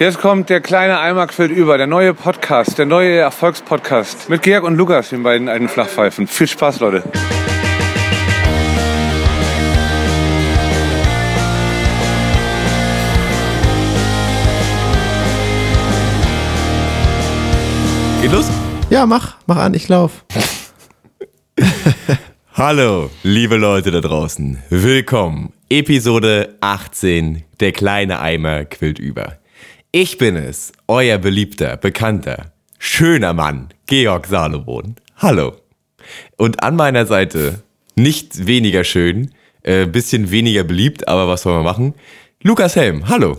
Jetzt kommt der kleine Eimer quillt über, der neue Podcast, der neue Erfolgspodcast mit Georg und Lukas, den beiden alten Flachpfeifen. Viel Spaß, Leute. Geht los? Ja, mach, mach an, ich lauf. Hallo, liebe Leute da draußen. Willkommen. Episode 18. Der kleine Eimer quillt über. Ich bin es, euer beliebter, bekannter, schöner Mann, Georg Salomon. Hallo. Und an meiner Seite, nicht weniger schön, äh, bisschen weniger beliebt, aber was soll man machen? Lukas Helm. Hallo.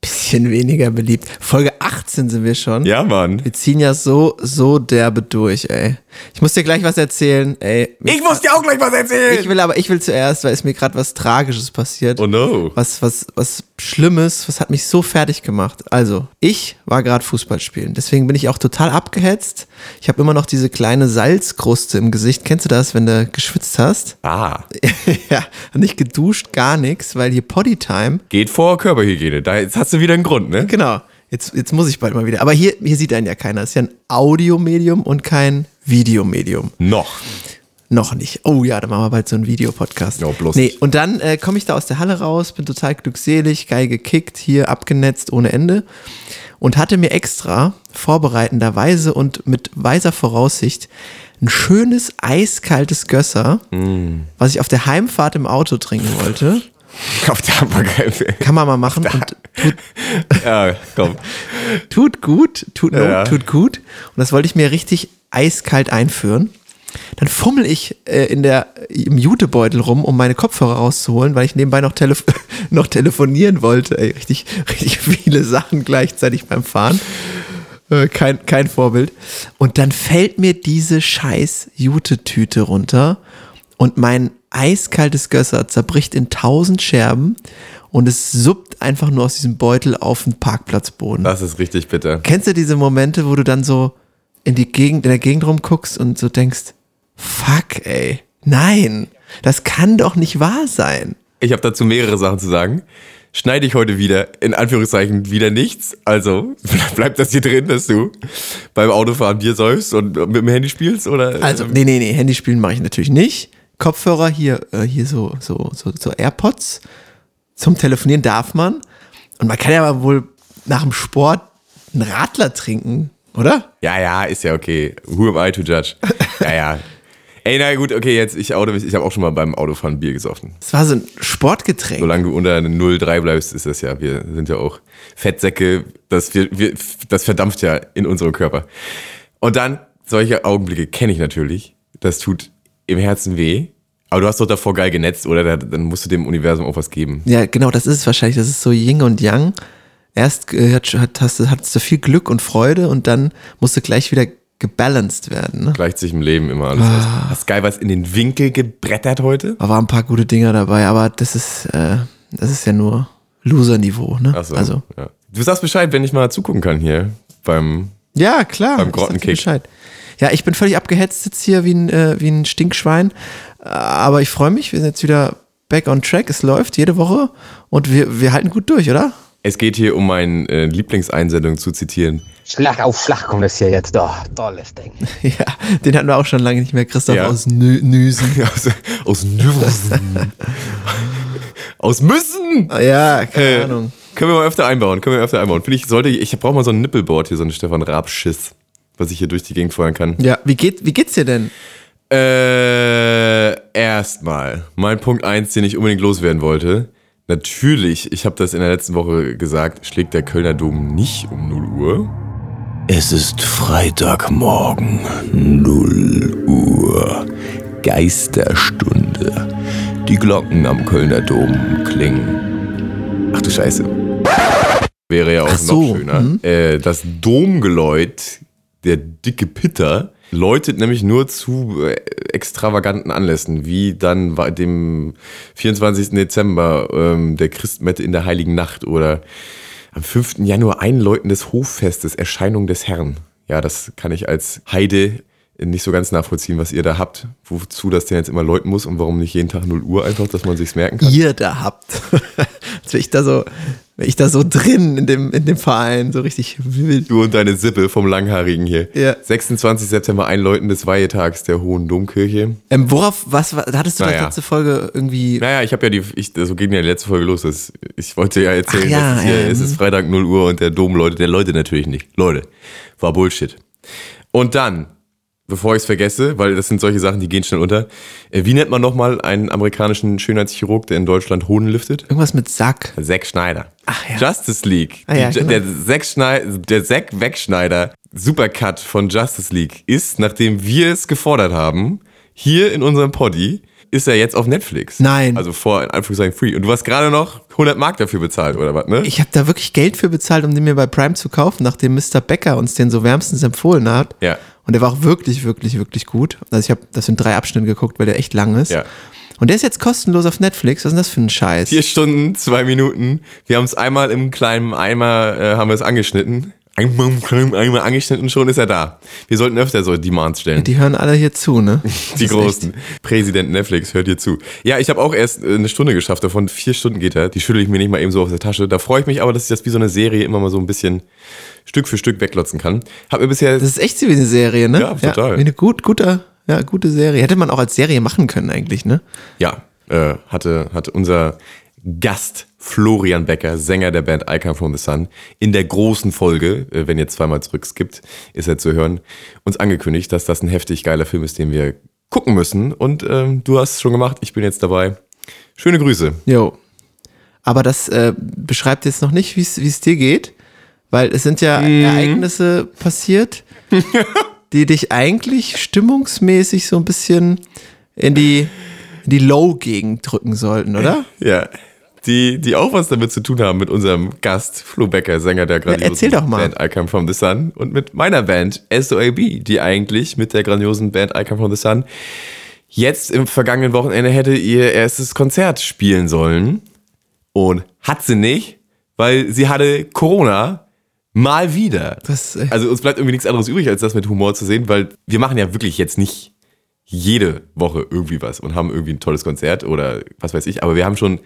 Bisschen weniger beliebt. Folge 18 sind wir schon. Ja, Mann. Wir ziehen ja so, so derbe durch, ey. Ich muss dir gleich was erzählen, ey. Ich muss dir auch gleich was erzählen. Ich will aber, ich will zuerst, weil es mir gerade was Tragisches passiert. Oh no. Was, was, was Schlimmes, was hat mich so fertig gemacht. Also, ich war gerade Fußball spielen. Deswegen bin ich auch total abgehetzt. Ich habe immer noch diese kleine Salzkruste im Gesicht. Kennst du das, wenn du geschwitzt hast? Ah. ja, nicht geduscht, gar nichts, weil hier Potty-Time. Geht vor Körperhygiene. Da jetzt hast du wieder einen Grund, ne? Genau. Jetzt, jetzt muss ich bald mal wieder. Aber hier, hier sieht einen ja keiner. Es ist ja ein Audiomedium und kein Videomedium. Noch. Noch nicht. Oh ja, dann machen wir bald so einen Videopodcast. Ja, bloß nee, und dann äh, komme ich da aus der Halle raus, bin total glückselig, geil gekickt, hier abgenetzt ohne Ende und hatte mir extra vorbereitenderweise und mit weiser Voraussicht ein schönes eiskaltes Gösser, Mm. was ich auf der Heimfahrt im Auto trinken wollte. Auf der Hamburger. Kann man mal machen und tut, Ja, komm. tut gut, tut no, Ja. tut gut. Und das wollte ich mir richtig eiskalt einführen. Dann fummel ich äh, in der, im Jutebeutel rum, um meine Kopfhörer rauszuholen, weil ich nebenbei noch, telef noch telefonieren wollte. Ey, richtig, richtig viele Sachen gleichzeitig beim Fahren. Äh, kein, kein Vorbild. Und dann fällt mir diese scheiß Jute-Tüte runter und mein eiskaltes Gösser zerbricht in tausend Scherben und es suppt einfach nur aus diesem Beutel auf den Parkplatzboden. Das ist richtig bitter. Kennst du diese Momente, wo du dann so in die Gegend, in der Gegend rumguckst und so denkst, fuck, ey, nein, das kann doch nicht wahr sein. Ich habe dazu mehrere Sachen zu sagen. Schneide ich heute wieder, in Anführungszeichen, wieder nichts. Also bleibt das hier drin, dass du beim Autofahren Bier säufst und mit dem Handy spielst? Oder? Also, nee, nee, nee, Handyspielen mache ich natürlich nicht. Kopfhörer hier, äh, hier so, so, so, so AirPods. Zum Telefonieren darf man. Und man kann ja aber wohl nach dem Sport einen Radler trinken, oder? Ja, ja, ist ja okay. Who am I to judge? Ja, ja. Ey, na gut, okay, jetzt, ich oute mich. Ich habe auch schon mal beim Autofahren Bier gesoffen. Das war so ein Sportgetränk. Solange du unter 0,3 bleibst, ist das ja. Wir sind ja auch Fettsäcke. Das, wir, wir, das verdampft ja in unserem Körper. Und dann, solche Augenblicke kenne ich natürlich. Das tut im Herzen weh. Aber du hast doch davor geil genetzt, oder? Da- Dann musst du dem Universum auch was geben. Ja, genau, das ist es wahrscheinlich. Das ist so Yin und Yang. Erst äh, hat, hat, hast, hattest du viel Glück und Freude und dann musst du gleich wieder gebalanced werden. Ne? Gleicht sich im Leben immer alles aus. Hast geil was in den Winkel gebrettert heute? Da waren ein paar gute Dinger dabei, aber das ist, äh, das ist ja nur Loser-Niveau. Ne? So, Also, ja. Du sagst Bescheid, wenn ich mal zugucken kann hier beim. ja, klar. Beim Grottenkick. Bescheid. Ja, ich bin völlig abgehetzt jetzt hier wie ein, äh, wie ein Stinkschwein. Aber ich freue mich, wir sind jetzt wieder back on track. Es läuft jede Woche und wir, wir halten gut durch, oder? Es geht hier um meine äh, Lieblingseinsendung zu zitieren. Schlag auf Schlag kommt das hier jetzt doch. Tolles Ding. Ja, den hatten wir auch schon lange nicht mehr. Christoph Ja. aus Nü Nüsen. aus, aus Nürnberg. aus Müssen! Ja, keine Äh, Ahnung. Können wir mal öfter einbauen, können wir öfter einbauen. Finde ich, sollte, ich brauche mal so ein Nippelboard hier, so ein Stefan Raab-Schiss, was ich hier durch die Gegend feuern kann. Ja, wie, geht, wie geht's dir denn? Äh, erstmal, mein Punkt eins, den ich unbedingt loswerden wollte. Natürlich, ich habe das in der letzten Woche gesagt, schlägt der Kölner Dom nicht um 0 Uhr. Es ist Freitagmorgen, 0 Uhr, Geisterstunde. Die Glocken am Kölner Dom klingen. Ach du Scheiße. Wäre ja auch so, noch schöner. Äh, das Domgeläut, der dicke Pitter, läutet nämlich nur zu äh, extravaganten Anlässen, wie dann dem 24. Dezember ähm, der Christmette in der Heiligen Nacht oder am 5. Januar Einläuten des Hoffestes, Erscheinung des Herrn. Ja, das kann ich als Heide nicht so ganz nachvollziehen, was ihr da habt, wozu das denn jetzt immer läuten muss und warum nicht jeden Tag 0 Uhr einfach, dass man sich's merken kann. Ihr da habt. Als ich da so Ich da so drin in dem, in dem Verein, so richtig wild. Du und deine Sippe vom Langhaarigen hier. Ja. 26. September, Einläuten des Weihetags der Hohen Domkirche. Ähm, worauf, was, was hattest du Naja. das letzte Folge irgendwie. Naja, ich habe ja die, ich, so ging ja die letzte Folge los. Das, ich wollte ja erzählen, Ach ja, dass es, hier, ähm. es ist Freitag 0 Uhr und der Dom läutet. Der läutet natürlich nicht. Leute, war Bullshit. Und dann, bevor ich es vergesse, weil das sind solche Sachen, die gehen schnell unter. äh, Wie nennt man nochmal einen amerikanischen Schönheitschirurg, der in Deutschland Hoden liftet? Irgendwas mit Sack. Zack Schneider. Ach ja. Justice League. Ah ja, genau. der, Zack Schneider, der Zack Wegschneider Supercut von Justice League ist, nachdem wir es gefordert haben, hier in unserem Poddy, ist er jetzt auf Netflix. Nein. Also vor, in Anführungszeichen, free. Und du hast gerade noch 100 Mark dafür bezahlt, oder was, ne? Ich habe da wirklich Geld für bezahlt, um den mir bei Prime zu kaufen, nachdem Mr. Becker uns den so wärmstens empfohlen hat. Ja. Und der war auch wirklich, wirklich, wirklich gut. Also ich habe das sind drei Abschnitte geguckt, weil der echt lang ist. Ja. Und der ist jetzt kostenlos auf Netflix. Was ist denn das für ein Scheiß? Vier Stunden, zwei Minuten. Wir haben es einmal im kleinen Eimer, äh, haben wir es angeschnitten. Einmal Eimer angeschnitten, schon ist er da. Wir sollten öfter so Demands stellen. Die hören alle hier zu, ne? Die großen. Präsident Netflix, hört ihr zu. Ja, ich habe auch erst äh, eine Stunde geschafft, davon vier Stunden geht er. Die schüttel ich mir nicht mal eben so aus der Tasche. Da freue ich mich aber, dass ich das wie so eine Serie immer mal so ein bisschen Stück für Stück weglotzen kann. Hab mir bisher. Das ist echt so wie eine Serie, ne? Ja, total. wie eine gut, gute, ja, gute Serie. Hätte man auch als Serie machen können eigentlich, ne? Ja, äh, hatte, hatte unser Gast Florian Becker, Sänger der Band I Come From The Sun, in der großen Folge, äh, wenn ihr zweimal zurückskippt, ist er zu hören, uns angekündigt, dass das ein heftig geiler Film ist, den wir gucken müssen. Und ähm, du hast es schon gemacht, ich bin jetzt dabei. Schöne Grüße. Jo. Aber das äh, beschreibt jetzt noch nicht, wie es dir geht, weil es sind ja Mhm. Ereignisse passiert, die dich eigentlich stimmungsmäßig so ein bisschen in die, in die Low-Gegend drücken sollten, oder? Ja. Die, die auch was damit zu tun haben mit unserem Gast Flo Becker, Sänger der grandiosen mal. Band I Come From The Sun und mit meiner Band SOAB, die eigentlich mit der grandiosen Band I Come From The Sun jetzt im vergangenen Wochenende hätte ihr erstes Konzert spielen sollen und hat sie nicht, weil sie hatte Corona mal wieder. Das, Also uns bleibt irgendwie nichts anderes übrig, als das mit Humor zu sehen, weil wir machen ja wirklich jetzt nicht jede Woche irgendwie was und haben irgendwie ein tolles Konzert oder was weiß ich, aber wir haben schon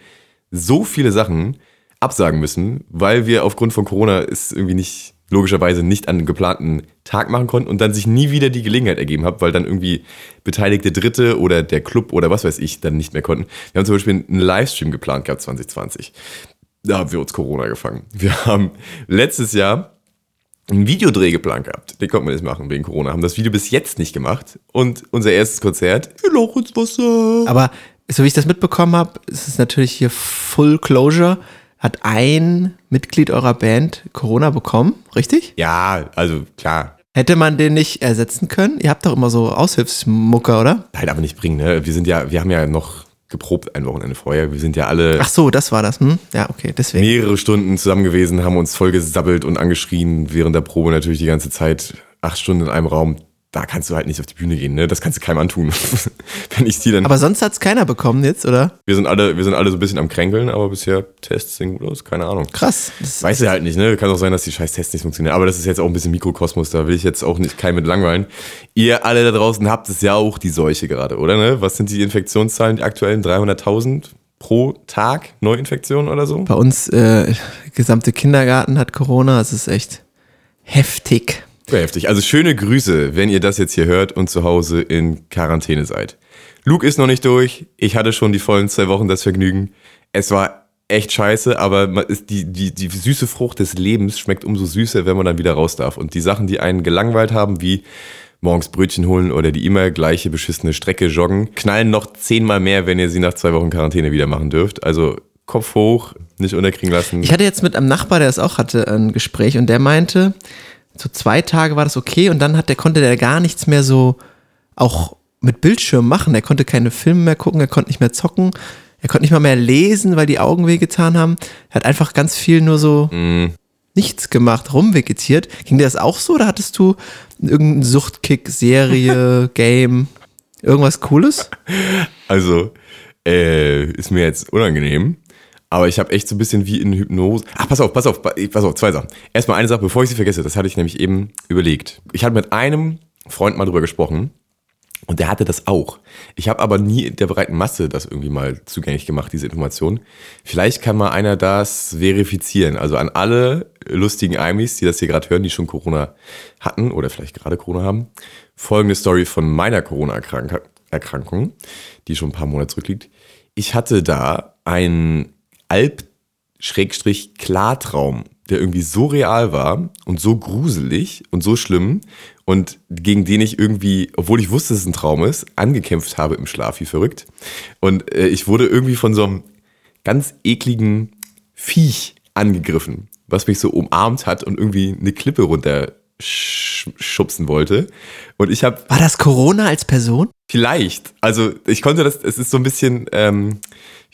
so viele Sachen absagen müssen, weil wir aufgrund von Corona es irgendwie nicht logischerweise nicht an einem geplanten Tag machen konnten und dann sich nie wieder die Gelegenheit ergeben hat, weil dann irgendwie beteiligte Dritte oder der Club oder was weiß ich dann nicht mehr konnten. Wir haben zum Beispiel einen Livestream geplant gehabt 2020. Da haben wir uns Corona gefangen. Wir haben letztes Jahr einen Videodreh geplant gehabt. Den konnten wir nicht machen wegen Corona. Haben das Video bis jetzt nicht gemacht. Und unser erstes Konzert, wir laufen ins Wasser. Aber so wie ich das mitbekommen habe, ist es natürlich hier Full Closure. Hat ein Mitglied eurer Band Corona bekommen, richtig? Ja, also klar. Hätte man den nicht ersetzen können? Ihr habt doch immer so Aushilfsmucker, oder? Halt aber nicht bringen, ne? Wir sind ja, wir haben ja noch geprobt ein Wochenende vorher. Wir sind ja alle Ach so, das war das. Hm? Ja, okay, deswegen. mehrere Stunden zusammen gewesen, haben uns voll gesabbelt und angeschrien während der Probe natürlich die ganze Zeit. Acht Stunden in einem Raum. Da kannst du halt nicht auf die Bühne gehen, ne? Das kannst du keinem antun. Wenn ich die dann. Aber sonst hat's keiner bekommen jetzt, oder? wir sind alle, wir sind alle so ein bisschen am Kränkeln, aber bisher Tests sind gut aus, keine Ahnung. Krass. Das, Weiß ich halt nicht, ne? Kann auch sein, dass die scheiß Tests nicht funktionieren. Aber das ist jetzt auch ein bisschen Mikrokosmos, da will ich jetzt auch nicht keinen mit langweilen. Ihr alle da draußen habt es ja auch die Seuche gerade, oder ne? Was sind die Infektionszahlen, die aktuellen? 300.000 pro Tag Neuinfektionen oder so? bei uns, äh, gesamte Kindergarten hat Corona. Es ist echt heftig. Heftig. Also schöne Grüße, wenn ihr das jetzt hier hört und zu Hause in Quarantäne seid. Luke ist noch nicht durch. Ich hatte schon die vollen zwei Wochen das Vergnügen. Es war echt scheiße, aber die, die, die süße Frucht des Lebens schmeckt umso süßer, wenn man dann wieder raus darf. Und die Sachen, die einen gelangweilt haben, wie morgens Brötchen holen oder die immer gleiche beschissene Strecke joggen, knallen noch zehnmal mehr, wenn ihr sie nach zwei Wochen Quarantäne wieder machen dürft. Also Kopf hoch, nicht unterkriegen lassen. Ich hatte jetzt mit einem Nachbar, der es auch hatte, ein Gespräch und der meinte, so zwei Tage war das okay und dann hat der konnte der gar nichts mehr so auch mit Bildschirm machen. Er konnte keine Filme mehr gucken, er konnte nicht mehr zocken, er konnte nicht mal mehr lesen, weil die Augen wehgetan haben. Er hat einfach ganz viel nur so nichts gemacht, rumvegetiert. Ging dir das auch so oder hattest du irgendeinen Suchtkick, Serie, Game, irgendwas Cooles? Also, äh, ist mir jetzt unangenehm. Aber ich habe echt so ein bisschen wie in Hypnose. Ach, pass auf, pass auf, pass auf, zwei Sachen. Erstmal eine Sache, bevor ich sie vergesse, das hatte ich nämlich eben überlegt. Ich hatte mit einem Freund mal drüber gesprochen. Und der hatte das auch. Ich habe aber nie der breiten Masse das irgendwie mal zugänglich gemacht, diese Information. Vielleicht kann mal einer das verifizieren. Also an alle lustigen Eimis, die das hier gerade hören, die schon Corona hatten oder vielleicht gerade Corona haben. Folgende Story von meiner Corona-Erkrankung, die schon ein paar Monate zurückliegt. Ich hatte da einen Alp-Klartraum, der irgendwie so real war und so gruselig und so schlimm und gegen den ich irgendwie, obwohl ich wusste, dass es ein Traum ist, angekämpft habe im Schlaf, wie verrückt. Und äh, ich wurde irgendwie von so einem ganz ekligen Viech angegriffen, was mich so umarmt hat und irgendwie eine Klippe runter schubsen wollte. Und ich habe War das Corona als Person? vielleicht, also ich konnte das, es ist so ein bisschen, ähm,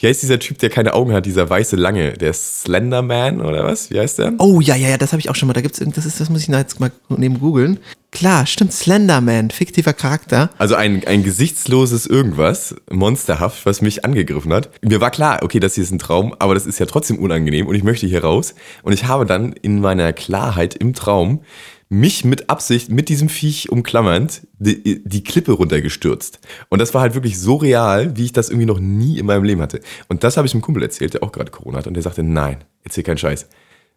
wie heißt dieser Typ, der keine Augen hat, dieser weiße Lange, der Slenderman oder was? Wie heißt der? Oh ja, ja, ja, das habe ich auch schon mal. Da gibt's irgend- das ist, das muss ich noch jetzt mal neben googeln. Klar, stimmt, Slenderman, fiktiver Charakter. Also ein, ein gesichtsloses Irgendwas, monsterhaft, was mich angegriffen hat. Mir war klar, okay, das hier ist ein Traum, aber das ist ja trotzdem unangenehm und ich möchte hier raus. Und ich habe dann in meiner Klarheit im Traum mich mit Absicht, mit diesem Viech umklammernd, die, die Klippe runtergestürzt. Und das war halt wirklich so real, wie ich das irgendwie noch nie in meinem Leben hatte. Und das habe ich einem Kumpel erzählt, der auch gerade Corona hat. Und der sagte, nein, erzähl keinen Scheiß.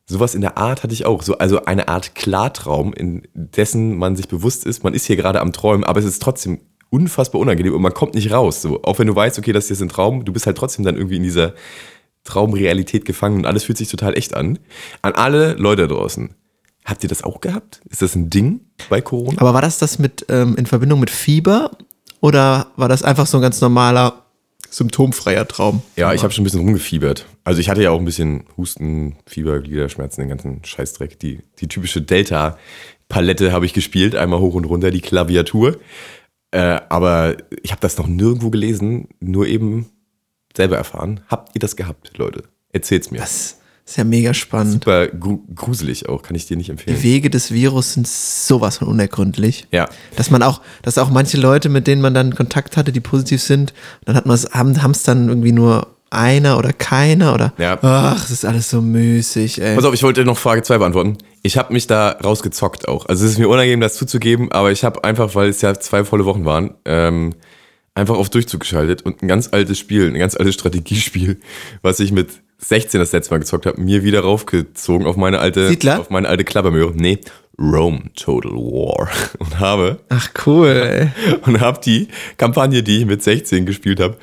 Sowas in der Art hatte ich auch. So, also eine Art Klartraum, in dessen man sich bewusst ist, man ist hier gerade am Träumen, aber es ist trotzdem unfassbar unangenehm und man kommt nicht raus. So, auch wenn du weißt, okay, das hier ist ein Traum, du bist halt trotzdem dann irgendwie in dieser Traumrealität gefangen und alles fühlt sich total echt an. An alle Leute da draußen. Habt ihr das auch gehabt? Ist das ein Ding bei Corona? Aber war das das mit ähm, in Verbindung mit Fieber oder war das einfach so ein ganz normaler symptomfreier Traum? Ja, ich habe schon ein bisschen rumgefiebert. Also ich hatte ja auch ein bisschen Husten, Fieber, Gliederschmerzen, den ganzen Scheißdreck. Die, die typische Delta-Palette habe ich gespielt, einmal hoch und runter, die Klaviatur. Äh, aber ich habe das noch nirgendwo gelesen, nur eben selber erfahren. Habt ihr das gehabt, Leute? Erzählt's mir. Das ist ja mega spannend. Super gru gruselig auch, kann ich dir nicht Die empfehlen. Wege des Virus sind sowas von unergründlich. Ja. Dass man auch, dass auch manche Leute, mit denen man dann Kontakt hatte, die positiv sind, dann hat man es, haben es dann irgendwie nur einer oder keiner oder Ja. ach, es ist alles so müßig, ey. Pass auf, ich wollte noch Frage 2 beantworten. Ich habe mich da rausgezockt auch. Also es ist mir unangenehm, das zuzugeben, aber ich habe einfach, weil es ja zwei volle Wochen waren, ähm, einfach auf Durchzug geschaltet und ein ganz altes Spiel, ein ganz altes Strategiespiel, was ich mit 16 das letzte Mal gezockt habe, mir wieder raufgezogen auf meine alte, Siedler? auf meine alte Klappermöhre. Nee, Rome Total War. Und habe, Ach cool, und habe die Kampagne, die ich mit 16 gespielt habe,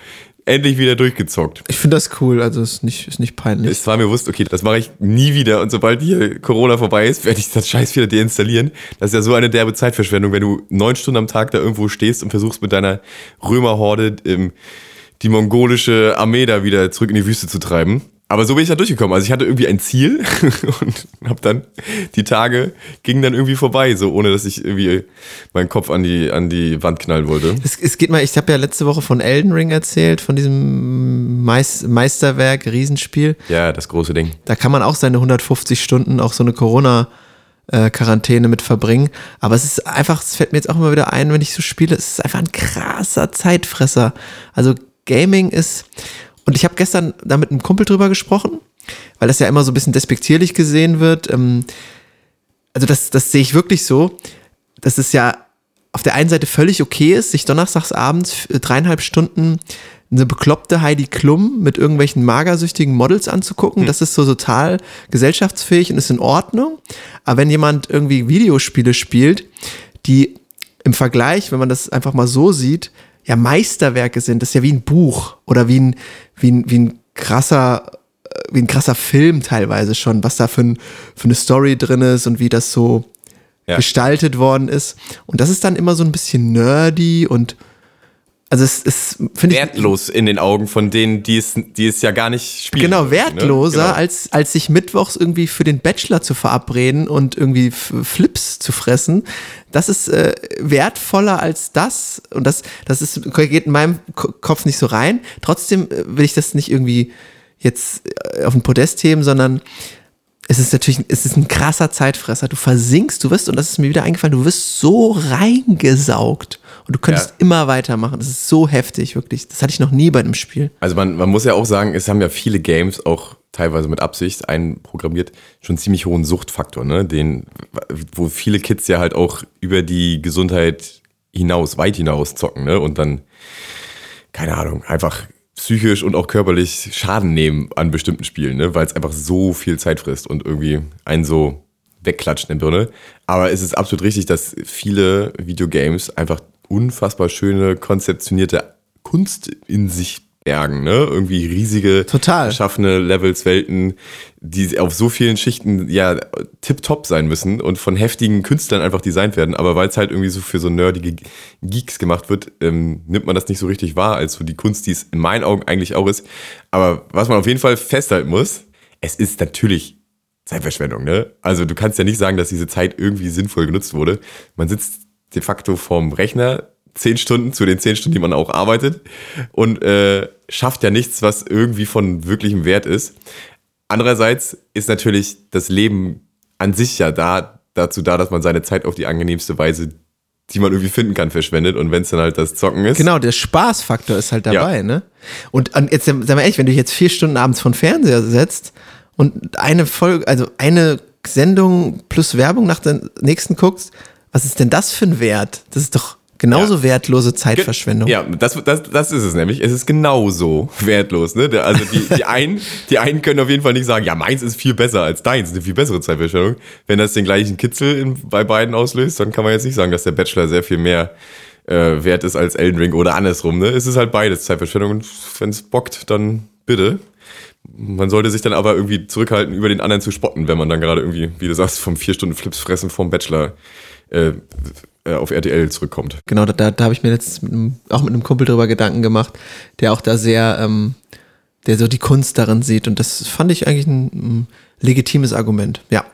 endlich wieder durchgezockt. Ich finde das cool, also ist nicht, ist nicht peinlich. Es war mir bewusst, okay, das mache ich nie wieder. Und sobald hier Corona vorbei ist, werde ich das Scheiß wieder deinstallieren. Das ist ja so eine derbe Zeitverschwendung, wenn du neun Stunden am Tag da irgendwo stehst und versuchst mit deiner Römerhorde ähm, die mongolische Armee da wieder zurück in die Wüste zu treiben. Aber so bin ich da durchgekommen. Also ich hatte irgendwie ein Ziel und habe dann die Tage gingen dann irgendwie vorbei, so ohne dass ich irgendwie meinen Kopf an die an die Wand knallen wollte. Es, es geht mal, ich habe ja letzte Woche von Elden Ring erzählt, von diesem Meis, Meisterwerk, Riesenspiel. Ja, das große Ding. Da kann man auch seine 150 Stunden auch so eine Corona-Quarantäne mit verbringen. Aber es ist einfach, es fällt mir jetzt auch immer wieder ein, wenn ich so spiele, es ist einfach ein krasser Zeitfresser. Also Gaming ist, und ich habe gestern da mit einem Kumpel drüber gesprochen, weil das ja immer so ein bisschen despektierlich gesehen wird. Ähm, also das, das sehe ich wirklich so, dass es ja auf der einen Seite völlig okay ist, sich donnerstags abends äh, dreieinhalb Stunden eine bekloppte Heidi Klum mit irgendwelchen magersüchtigen Models anzugucken. Das ist so total gesellschaftsfähig und ist in Ordnung. Aber wenn jemand irgendwie Videospiele spielt, die im Vergleich, wenn man das einfach mal so sieht, ja Meisterwerke sind, das ist ja wie ein Buch oder wie ein, wie ein, wie ein krasser äh, wie ein krasser Film teilweise schon, was da für, ein, für eine Story drin ist und wie das so Ja. gestaltet worden ist. Und das ist dann immer so ein bisschen nerdy und also es ist, finde ich. Wertlos in den Augen von denen, die es, die es ja gar nicht spielen. Genau, ne? wertloser, Genau. als, als sich mittwochs irgendwie für den Bachelor zu verabreden und irgendwie Flips zu fressen. Das ist äh, wertvoller als das. Und das, das ist, geht in meinem Ko- Kopf nicht so rein. Trotzdem äh, will ich das nicht irgendwie jetzt äh, auf den Podest heben, sondern es ist natürlich, es ist ein krasser Zeitfresser. Du versinkst, du wirst, und das ist mir wieder eingefallen, du wirst so reingesaugt. Und du könntest Ja. immer weitermachen. Das ist so heftig, wirklich. Das hatte ich noch nie bei einem Spiel. Also man, man muss ja auch sagen, es haben ja viele Games auch teilweise mit Absicht einprogrammiert, schon ziemlich hohen Suchtfaktor, ne? Den, wo viele Kids ja halt auch über die Gesundheit hinaus, weit hinaus zocken, ne? Und dann, keine Ahnung, einfach psychisch und auch körperlich Schaden nehmen an bestimmten Spielen, ne? Weil es einfach so viel Zeit frisst und irgendwie einen so wegklatscht in der Birne. Aber es ist absolut richtig, dass viele Videogames einfach unfassbar schöne, konzeptionierte Kunst in sich bergen, ne? Irgendwie riesige, Total. geschaffene Levels, Welten, die auf so vielen Schichten ja tipptopp sein müssen und von heftigen Künstlern einfach designt werden. Aber weil es halt irgendwie so für so nerdige Geeks gemacht wird, ähm, nimmt man das nicht so richtig wahr, als so die Kunst, die es in meinen Augen eigentlich auch ist. Aber was man auf jeden Fall festhalten muss, es ist natürlich Zeitverschwendung, ne? Also du kannst ja nicht sagen, dass diese Zeit irgendwie sinnvoll genutzt wurde. Man sitzt de facto vorm Rechner zehn Stunden zu den zehn Stunden, die man auch arbeitet und äh, schafft ja nichts, was irgendwie von wirklichem Wert ist. Andererseits ist natürlich das Leben an sich ja da, dazu da, dass man seine Zeit auf die angenehmste Weise, die man irgendwie finden kann, verschwendet. Und wenn es dann halt das Zocken ist. Genau, der Spaßfaktor ist halt dabei, ne? Und an- jetzt, sag mal ehrlich, wenn du jetzt vier Stunden abends vor den Fernseher setzt und eine Folge, also eine Sendung plus Werbung nach der nächsten guckst, was ist denn das für ein Wert? Das ist doch genauso Ja. wertlose Zeitverschwendung. Ja, das, das, das ist es nämlich. Es ist genauso wertlos. Ne? Also die, die, einen, die einen können auf jeden Fall nicht sagen, ja, meins ist viel besser als deins, eine viel bessere Zeitverschwendung. Wenn das den gleichen Kitzel in, bei beiden auslöst, dann kann man jetzt nicht sagen, dass der Bachelor sehr viel mehr äh, wert ist als Elden Ring oder andersrum. Ne? Es ist halt beides Zeitverschwendung und wenn es bockt, dann bitte. Man sollte sich dann aber irgendwie zurückhalten, über den anderen zu spotten, wenn man dann gerade irgendwie, wie du sagst, vom vier Stunden Flips fressen vom Bachelor äh, äh, auf RTL zurückkommt. Genau, da, da, da habe ich mir letztens mit einem, auch mit einem Kumpel drüber Gedanken gemacht, der auch da sehr, ähm, der so die Kunst darin sieht. Und das fand ich eigentlich ein, ein legitimes Argument. Ja.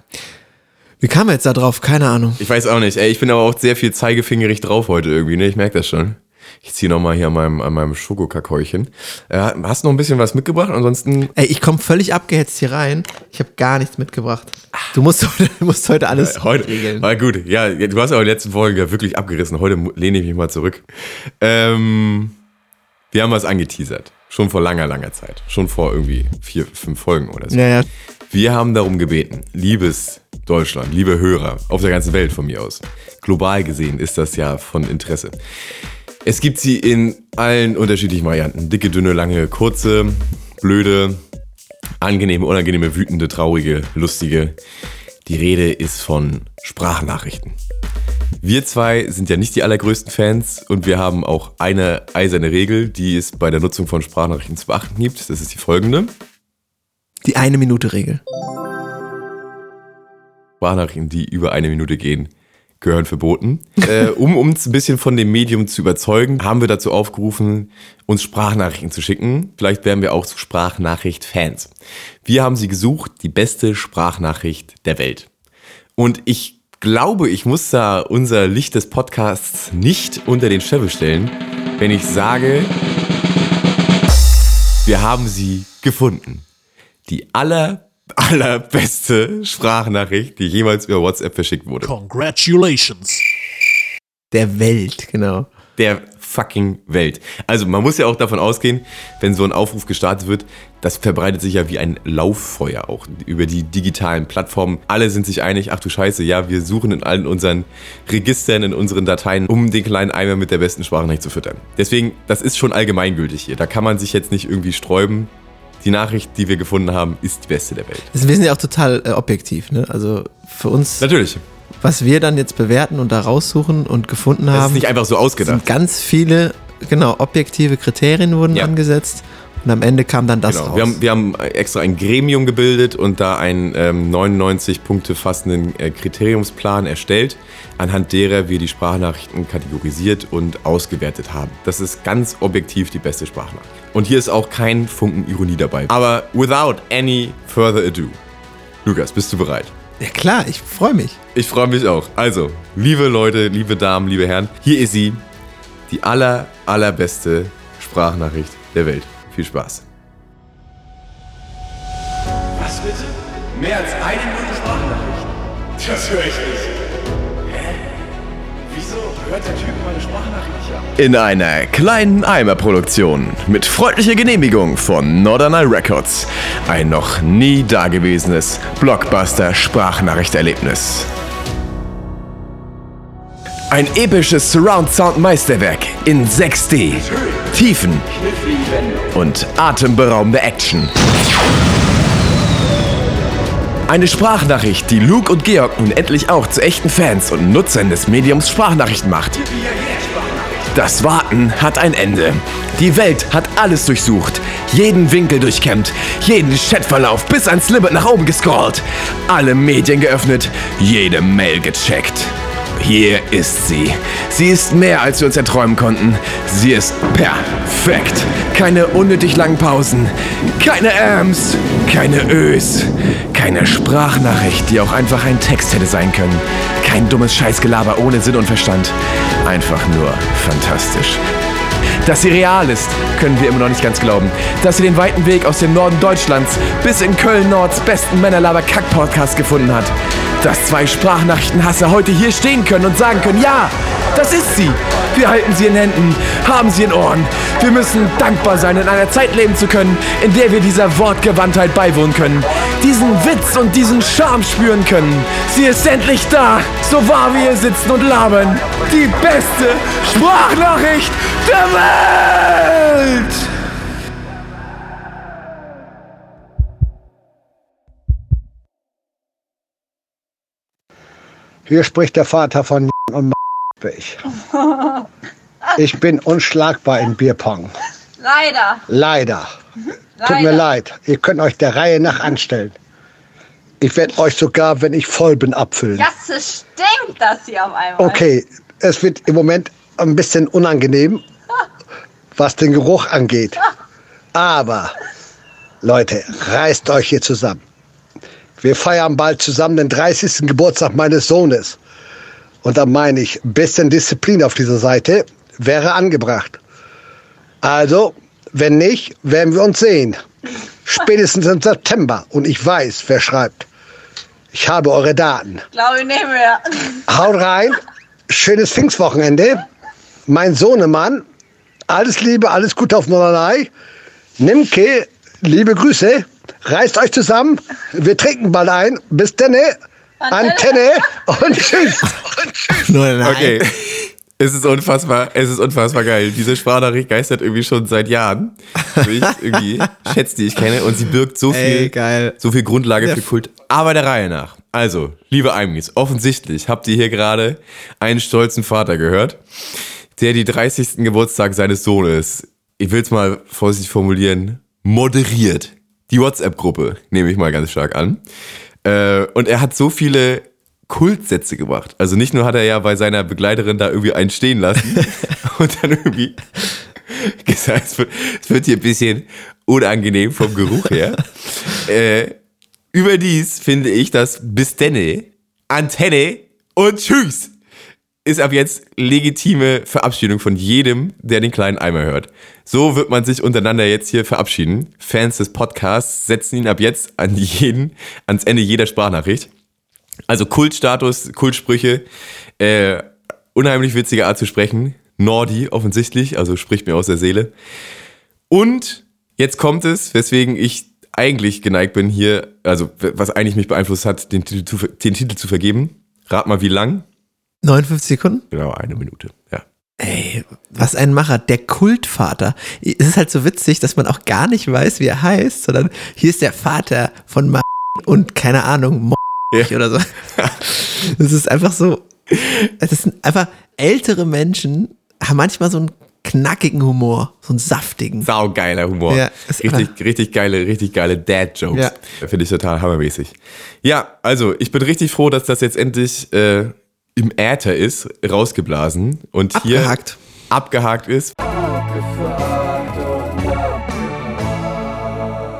Wie kam er jetzt da drauf? Keine Ahnung. Ich weiß auch nicht. Ey, ich bin aber auch sehr viel zeigefingerig drauf heute irgendwie, ne? Ich merke das schon. Ich ziehe nochmal hier an meinem, an meinem Schokokakäuchen. Äh, hast du noch ein bisschen was mitgebracht? Ansonsten. Ey, ich komme völlig abgehetzt hier rein. Ich habe gar nichts mitgebracht. Du musst, heute- du musst heute alles Äh, Heute, regeln. war gut. Ja, du hast aber in der letzten Folge ja wirklich abgerissen. Heute lehne ich mich mal zurück. Ähm, wir haben was angeteasert. Schon vor langer, langer Zeit. Schon vor irgendwie vier, fünf Folgen oder so. Ja, ja. Wir haben darum gebeten, liebes Deutschland, liebe Hörer auf der ganzen Welt von mir aus. Global gesehen ist das ja von Interesse. Es gibt sie in allen unterschiedlichen Varianten. Dicke, dünne, lange, kurze, blöde, angenehme, unangenehme, wütende, traurige, lustige. Die Rede ist von Sprachnachrichten. Wir zwei sind ja nicht die allergrößten Fans und wir haben auch eine eiserne Regel, die es bei der Nutzung von Sprachnachrichten zu beachten gibt. Das ist die folgende. Die eine Minute Regel. Sprachnachrichten, die über eine Minute gehen, gehören verboten. äh, um uns ein bisschen von dem Medium zu überzeugen, haben wir dazu aufgerufen, uns Sprachnachrichten zu schicken. Vielleicht werden wir auch zu Sprachnachricht-Fans. Wir haben sie gesucht, die beste Sprachnachricht der Welt. Und ich glaube, ich muss da unser Licht des Podcasts nicht unter den Scheffel stellen, wenn ich sage, wir haben sie gefunden. Die aller, allerbeste Sprachnachricht, die jemals über WhatsApp verschickt wurde. Congratulations. Der Welt, genau. Der fucking Welt. Also man muss ja auch davon ausgehen, wenn so ein Aufruf gestartet wird, das verbreitet sich ja wie ein Lauffeuer auch über die digitalen Plattformen. Alle sind sich einig, ach du Scheiße, ja, wir suchen in allen unseren Registern, in unseren Dateien, um den kleinen Eimer mit der besten Sprachnachricht zu füttern. Deswegen, das ist schon allgemeingültig hier. Da kann man sich jetzt nicht irgendwie sträuben. Die Nachricht, die wir gefunden haben, ist die beste der Welt. Das, wir sind ja auch total äh, objektiv, ne? Also für uns, Natürlich. was wir dann jetzt bewerten und da raussuchen und gefunden Das ist haben, nicht einfach so ausgedacht. sind ganz viele, genau, objektive Kriterien wurden Ja. angesetzt und am Ende kam dann das Genau. raus. Wir, haben, wir haben extra ein Gremium gebildet und da einen ähm, 99 Punkte fassenden äh, Kriteriumsplan erstellt, anhand derer wir die Sprachnachrichten kategorisiert und ausgewertet haben. Das ist ganz objektiv die beste Sprachnachricht. Und hier ist auch kein Funken Ironie dabei. Aber without any further ado. Lukas, bist du bereit? ja klar, ich freue mich. Ich freue mich auch. Also, liebe Leute, liebe Damen, liebe Herren, hier ist sie. Die aller, allerbeste Sprachnachricht der Welt. Viel Spaß. Was bitte? Mehr als eine Minute Sprachnachricht? Das höre ich nicht. In einer kleinen Eimerproduktion mit freundlicher Genehmigung von Norderney Records. Ein noch nie dagewesenes Blockbuster-Sprachnachrichterlebnis. Ein episches Surround-Sound-Meisterwerk in 6D. Tiefen und atemberaubende Action. Eine Sprachnachricht, die Luke und Georg nun endlich auch zu echten Fans und Nutzern des Mediums Sprachnachrichten macht. Das Warten hat ein Ende. Die Welt hat alles durchsucht, jeden Winkel durchkämmt, jeden Chatverlauf bis ans Limit nach oben gescrollt, alle Medien geöffnet, jede Mail gecheckt. Hier ist sie. Sie ist mehr, als wir uns erträumen konnten. Sie ist perfekt. Keine unnötig langen Pausen, keine Ams, keine Ös, keine Sprachnachricht, die auch einfach ein Text hätte sein können. Kein dummes Scheißgelaber ohne Sinn und Verstand. Einfach nur fantastisch. Dass sie real ist, können wir immer noch nicht ganz glauben. Dass sie den weiten Weg aus dem Norden Deutschlands bis in Köln-Nords besten Männerlaber-Kack-Podcast gefunden hat. Dass zwei Sprachnachrichtenhasser heute hier stehen können und sagen können, ja, das ist sie. Wir halten sie in Händen, haben sie in Ohren. Wir müssen dankbar sein, in einer Zeit leben zu können, in der wir dieser Wortgewandtheit beiwohnen können. Diesen Witz und diesen Charme spüren können. Sie ist endlich da, so wahr wir hier sitzen und labern. Die beste Sprachnachricht der Welt! Hier spricht der Vater von und ich. Ich bin unschlagbar im Bierpong. Leider. Leider. Tut mir leid. Ihr könnt euch der Reihe nach anstellen. Ich werde euch sogar, wenn ich voll bin, abfüllen. Jasse stinkt das hier auf einmal. Okay, es wird im Moment ein bisschen unangenehm, was den Geruch angeht. Aber, Leute, reißt euch hier zusammen. Wir feiern bald zusammen den 30. Geburtstag meines Sohnes. Und da meine ich, ein bisschen Disziplin auf dieser Seite wäre angebracht. Also, wenn nicht, werden wir uns sehen. Spätestens im September. Und ich weiß, wer schreibt. Ich habe eure Daten. Glaube ich nicht mehr. Haut rein. Schönes Pfingstwochenende. Mein Sohnemann. Alles Liebe, alles Gute auf Norderney. Nimke, liebe Grüße. Reißt euch zusammen. Wir trinken bald ein. Bis denne. Antenne. Und tschüss. Nein, nein. Okay. Es ist unfassbar, es ist unfassbar geil. Diese Sprachnachricht geistert irgendwie schon seit Jahren. Ich irgendwie schätze die ich kenne und sie birgt so viel, Ey, geil. so viel Grundlage für Kult. Aber der Reihe nach. Also, liebe Eimis, offensichtlich habt ihr hier gerade einen stolzen Vater gehört, der die 30. Geburtstag seines Sohnes, ich will es mal vorsichtig formulieren, moderiert. Die WhatsApp-Gruppe, nehme ich mal ganz stark an. Äh, und er hat so viele Kultsätze gemacht. Also nicht nur hat er ja bei seiner Begleiterin da irgendwie einen stehen lassen und dann irgendwie gesagt, es wird, es wird hier ein bisschen unangenehm vom Geruch her. äh, überdies finde ich, dass bis denne, Antenne und Tschüss ist ab jetzt legitime Verabschiedung von jedem, der den kleinen Eimer hört. So wird man sich untereinander jetzt hier verabschieden. Fans des Podcasts setzen ihn ab jetzt an jeden, ans Ende jeder Sprachnachricht. Also Kultstatus, Kultsprüche, äh, unheimlich witzige Art zu sprechen. Nordi offensichtlich, also spricht mir aus der Seele. Und jetzt kommt es, weswegen ich eigentlich geneigt bin hier, also was eigentlich mich beeinflusst hat, den Titel zu, den Titel zu vergeben. Rat mal, wie lang? 59 Sekunden? Genau, eine Minute. Ja. Ey, was ein Macher, der Kultvater. Es ist halt so witzig, dass man auch gar nicht weiß, wie er heißt, sondern hier ist der Vater von Ma und keine Ahnung, Mo Ja. oder so. Das ist einfach so, das sind einfach ältere Menschen, haben manchmal so einen knackigen Humor, so einen saftigen. Saugeiler Humor. Ja, richtig, richtig geile, richtig geile Dad-Jokes. Ja. Finde ich total hammermäßig. Ja, also ich bin richtig froh, dass das jetzt endlich äh, im Äther ist, rausgeblasen und Abgehakt. hier abgehakt ist.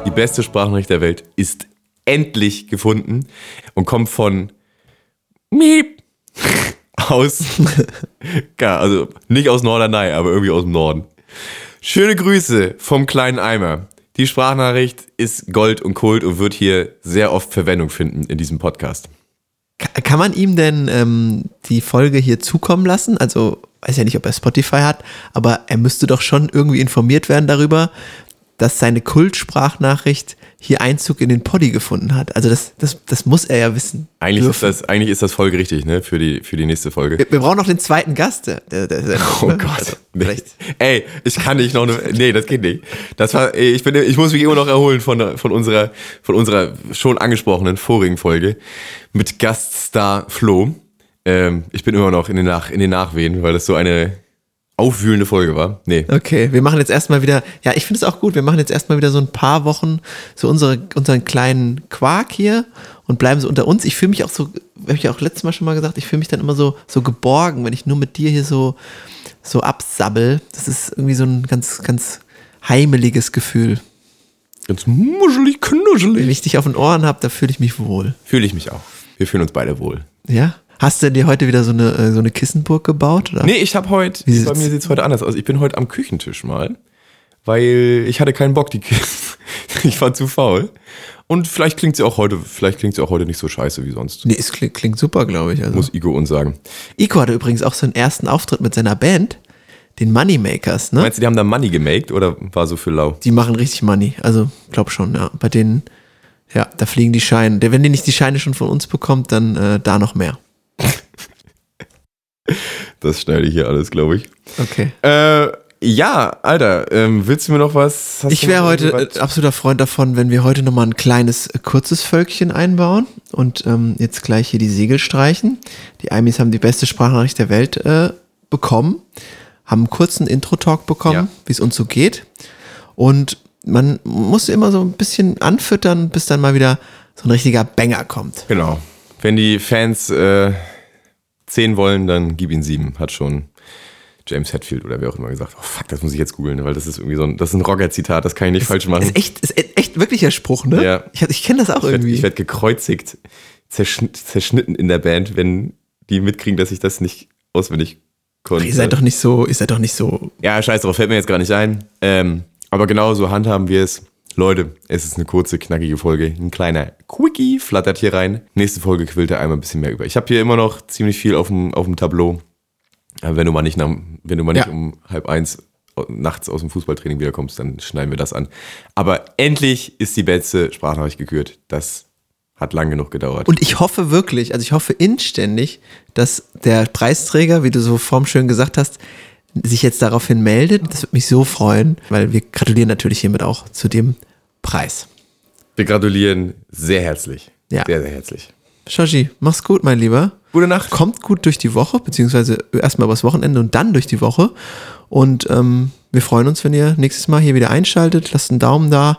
Die beste Sprachnachricht der Welt ist endlich gefunden und kommt von Miep aus, also nicht aus Norderney, aber irgendwie aus dem Norden. Schöne Grüße vom kleinen Eimer. Die Sprachnachricht ist Gold und Kult und wird hier sehr oft Verwendung finden in diesem Podcast. Ka- Kann man ihm denn ähm, die Folge hier zukommen lassen? Also, weiß ja nicht, ob er Spotify hat, aber er müsste doch schon irgendwie informiert werden darüber, dass seine Kultsprachnachricht hier Einzug in den Poddy gefunden hat. Also das, das, das muss er ja wissen. Eigentlich ist, dürfen. das, eigentlich ist das folgerichtig, ne, für die, für die nächste Folge. Wir, wir brauchen noch den zweiten Gast. Der, der, der, Oh also, Gott. Nee. Vielleicht. Ey, ich kann nicht noch eine, nee, das geht nicht. Das war, ey, ich bin, ich muss mich immer noch erholen von, von unserer, von unserer schon angesprochenen vorigen Folge mit Gaststar Flo. Ähm, ich bin immer noch in den, Nach, in den Nachwehen, weil das so eine aufwühlende Folge war. Nee. Okay, wir machen jetzt erstmal wieder, ja, ich finde es auch gut, wir machen jetzt erstmal wieder so ein paar Wochen so unsere, unseren kleinen Quark hier und bleiben so unter uns. Ich fühle mich auch so, habe ich ja auch letztes Mal schon mal gesagt, ich fühle mich dann immer so, so geborgen, wenn ich nur mit dir hier so, so absabbel. Das ist irgendwie so ein ganz, ganz heimeliges Gefühl. Ganz muschelig, Wenn knuschelig. ich dich auf den Ohren habe, da fühle ich mich wohl. Fühle ich mich auch. Wir fühlen uns beide wohl. Ja? Hast du dir heute wieder so eine, äh, so eine Kissenburg gebaut? Oder? Nee, ich habe heute, Wie bei mir sieht's heute anders aus. Ich bin heute am Küchentisch mal, weil ich hatte keinen Bock, die ich war zu faul. Und vielleicht klingt sie auch heute, vielleicht klingt sie auch heute nicht so scheiße wie sonst. Nee, es klingt, klingt super, glaube ich. Also. Muss Igo uns sagen. Ico hatte übrigens auch so einen ersten Auftritt mit seiner Band, den Moneymakers, ne? Meinst du, die haben da Money gemaked oder war so für lau? Die machen richtig Money. Also, glaub schon, ja. Bei denen, ja, da fliegen die Scheine. Wenn die nicht die Scheine schon von uns bekommt, dann äh, da noch mehr. Das schneide ich hier alles, glaube ich. Okay. Äh, ja, Alter, ähm, willst du mir noch was? hast Ich wäre heute äh, absoluter Freund davon, wenn wir heute nochmal ein kleines, äh, kurzes Völkchen einbauen und ähm, jetzt gleich hier die Segel streichen. Die Amis haben die beste Sprachnachricht der Welt äh, bekommen, haben einen kurzen Intro-Talk bekommen, Ja. wie es uns so geht. Und man muss immer so ein bisschen anfüttern, bis dann mal wieder so ein richtiger Banger kommt. Genau. Wenn die Fans äh, 10 wollen, dann gib ihnen 7, hat schon James Hetfield oder wer auch immer gesagt. Oh fuck, das muss ich jetzt googeln, weil das ist irgendwie so ein, das ist ein Rocker-Zitat, das kann ich nicht falsch machen. Ist echt, ist echt wirklicher Spruch, ne? Ja. Ich, ich kenne das auch Ich werd- irgendwie. Ich werde gekreuzigt, zerschnitt, zerschnitten in der Band, wenn die mitkriegen, dass ich das nicht auswendig konnte. ihr seid doch nicht so, ihr seid doch nicht so. ja, scheiß drauf, fällt mir jetzt gar nicht ein. Ähm, aber genau so handhaben wir es. Leute, es ist eine kurze, knackige Folge. Ein kleiner Quickie flattert hier rein. Nächste Folge quillt er einmal ein bisschen mehr über. Ich habe hier immer noch ziemlich viel auf dem, auf dem Tableau. Wenn du mal nicht, nach, wenn du mal nicht Ja. um halb eins nachts aus dem Fußballtraining wiederkommst, dann schneiden wir das an. Aber endlich ist die beste Sprachnachricht gekürt. Das hat lang genug gedauert. Und ich hoffe wirklich, also ich hoffe inständig, dass der Preisträger, wie du so formschön gesagt hast, sich jetzt daraufhin meldet. Das würde mich so freuen, weil wir gratulieren natürlich hiermit auch zu dem Preis. wir gratulieren sehr herzlich. Ja. Sehr, sehr herzlich. Shoshi, mach's gut, mein Lieber. Gute Nacht. Kommt gut durch die Woche, beziehungsweise erstmal übers Wochenende und dann durch die Woche. Und ähm, wir freuen uns, wenn ihr nächstes Mal hier wieder einschaltet. Lasst einen Daumen da.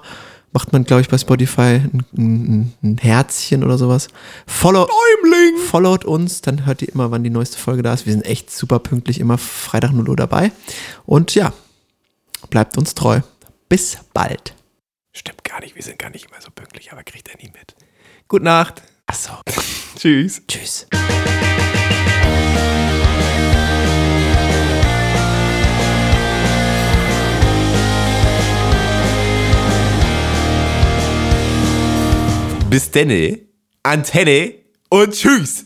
Macht man, glaube ich, bei Spotify ein, ein, ein Herzchen oder sowas. Follow, Followt uns, dann hört ihr immer, wann die neueste Folge da ist. Wir sind echt super pünktlich, immer Freitag 0 Uhr dabei. Und ja, bleibt uns treu. Bis bald. Stimmt gar nicht, wir sind gar nicht immer so pünktlich, aber kriegt er nie mit. Gute Nacht. Achso, Tschüss. tschüss. Bis denne, Antenne und tschüss.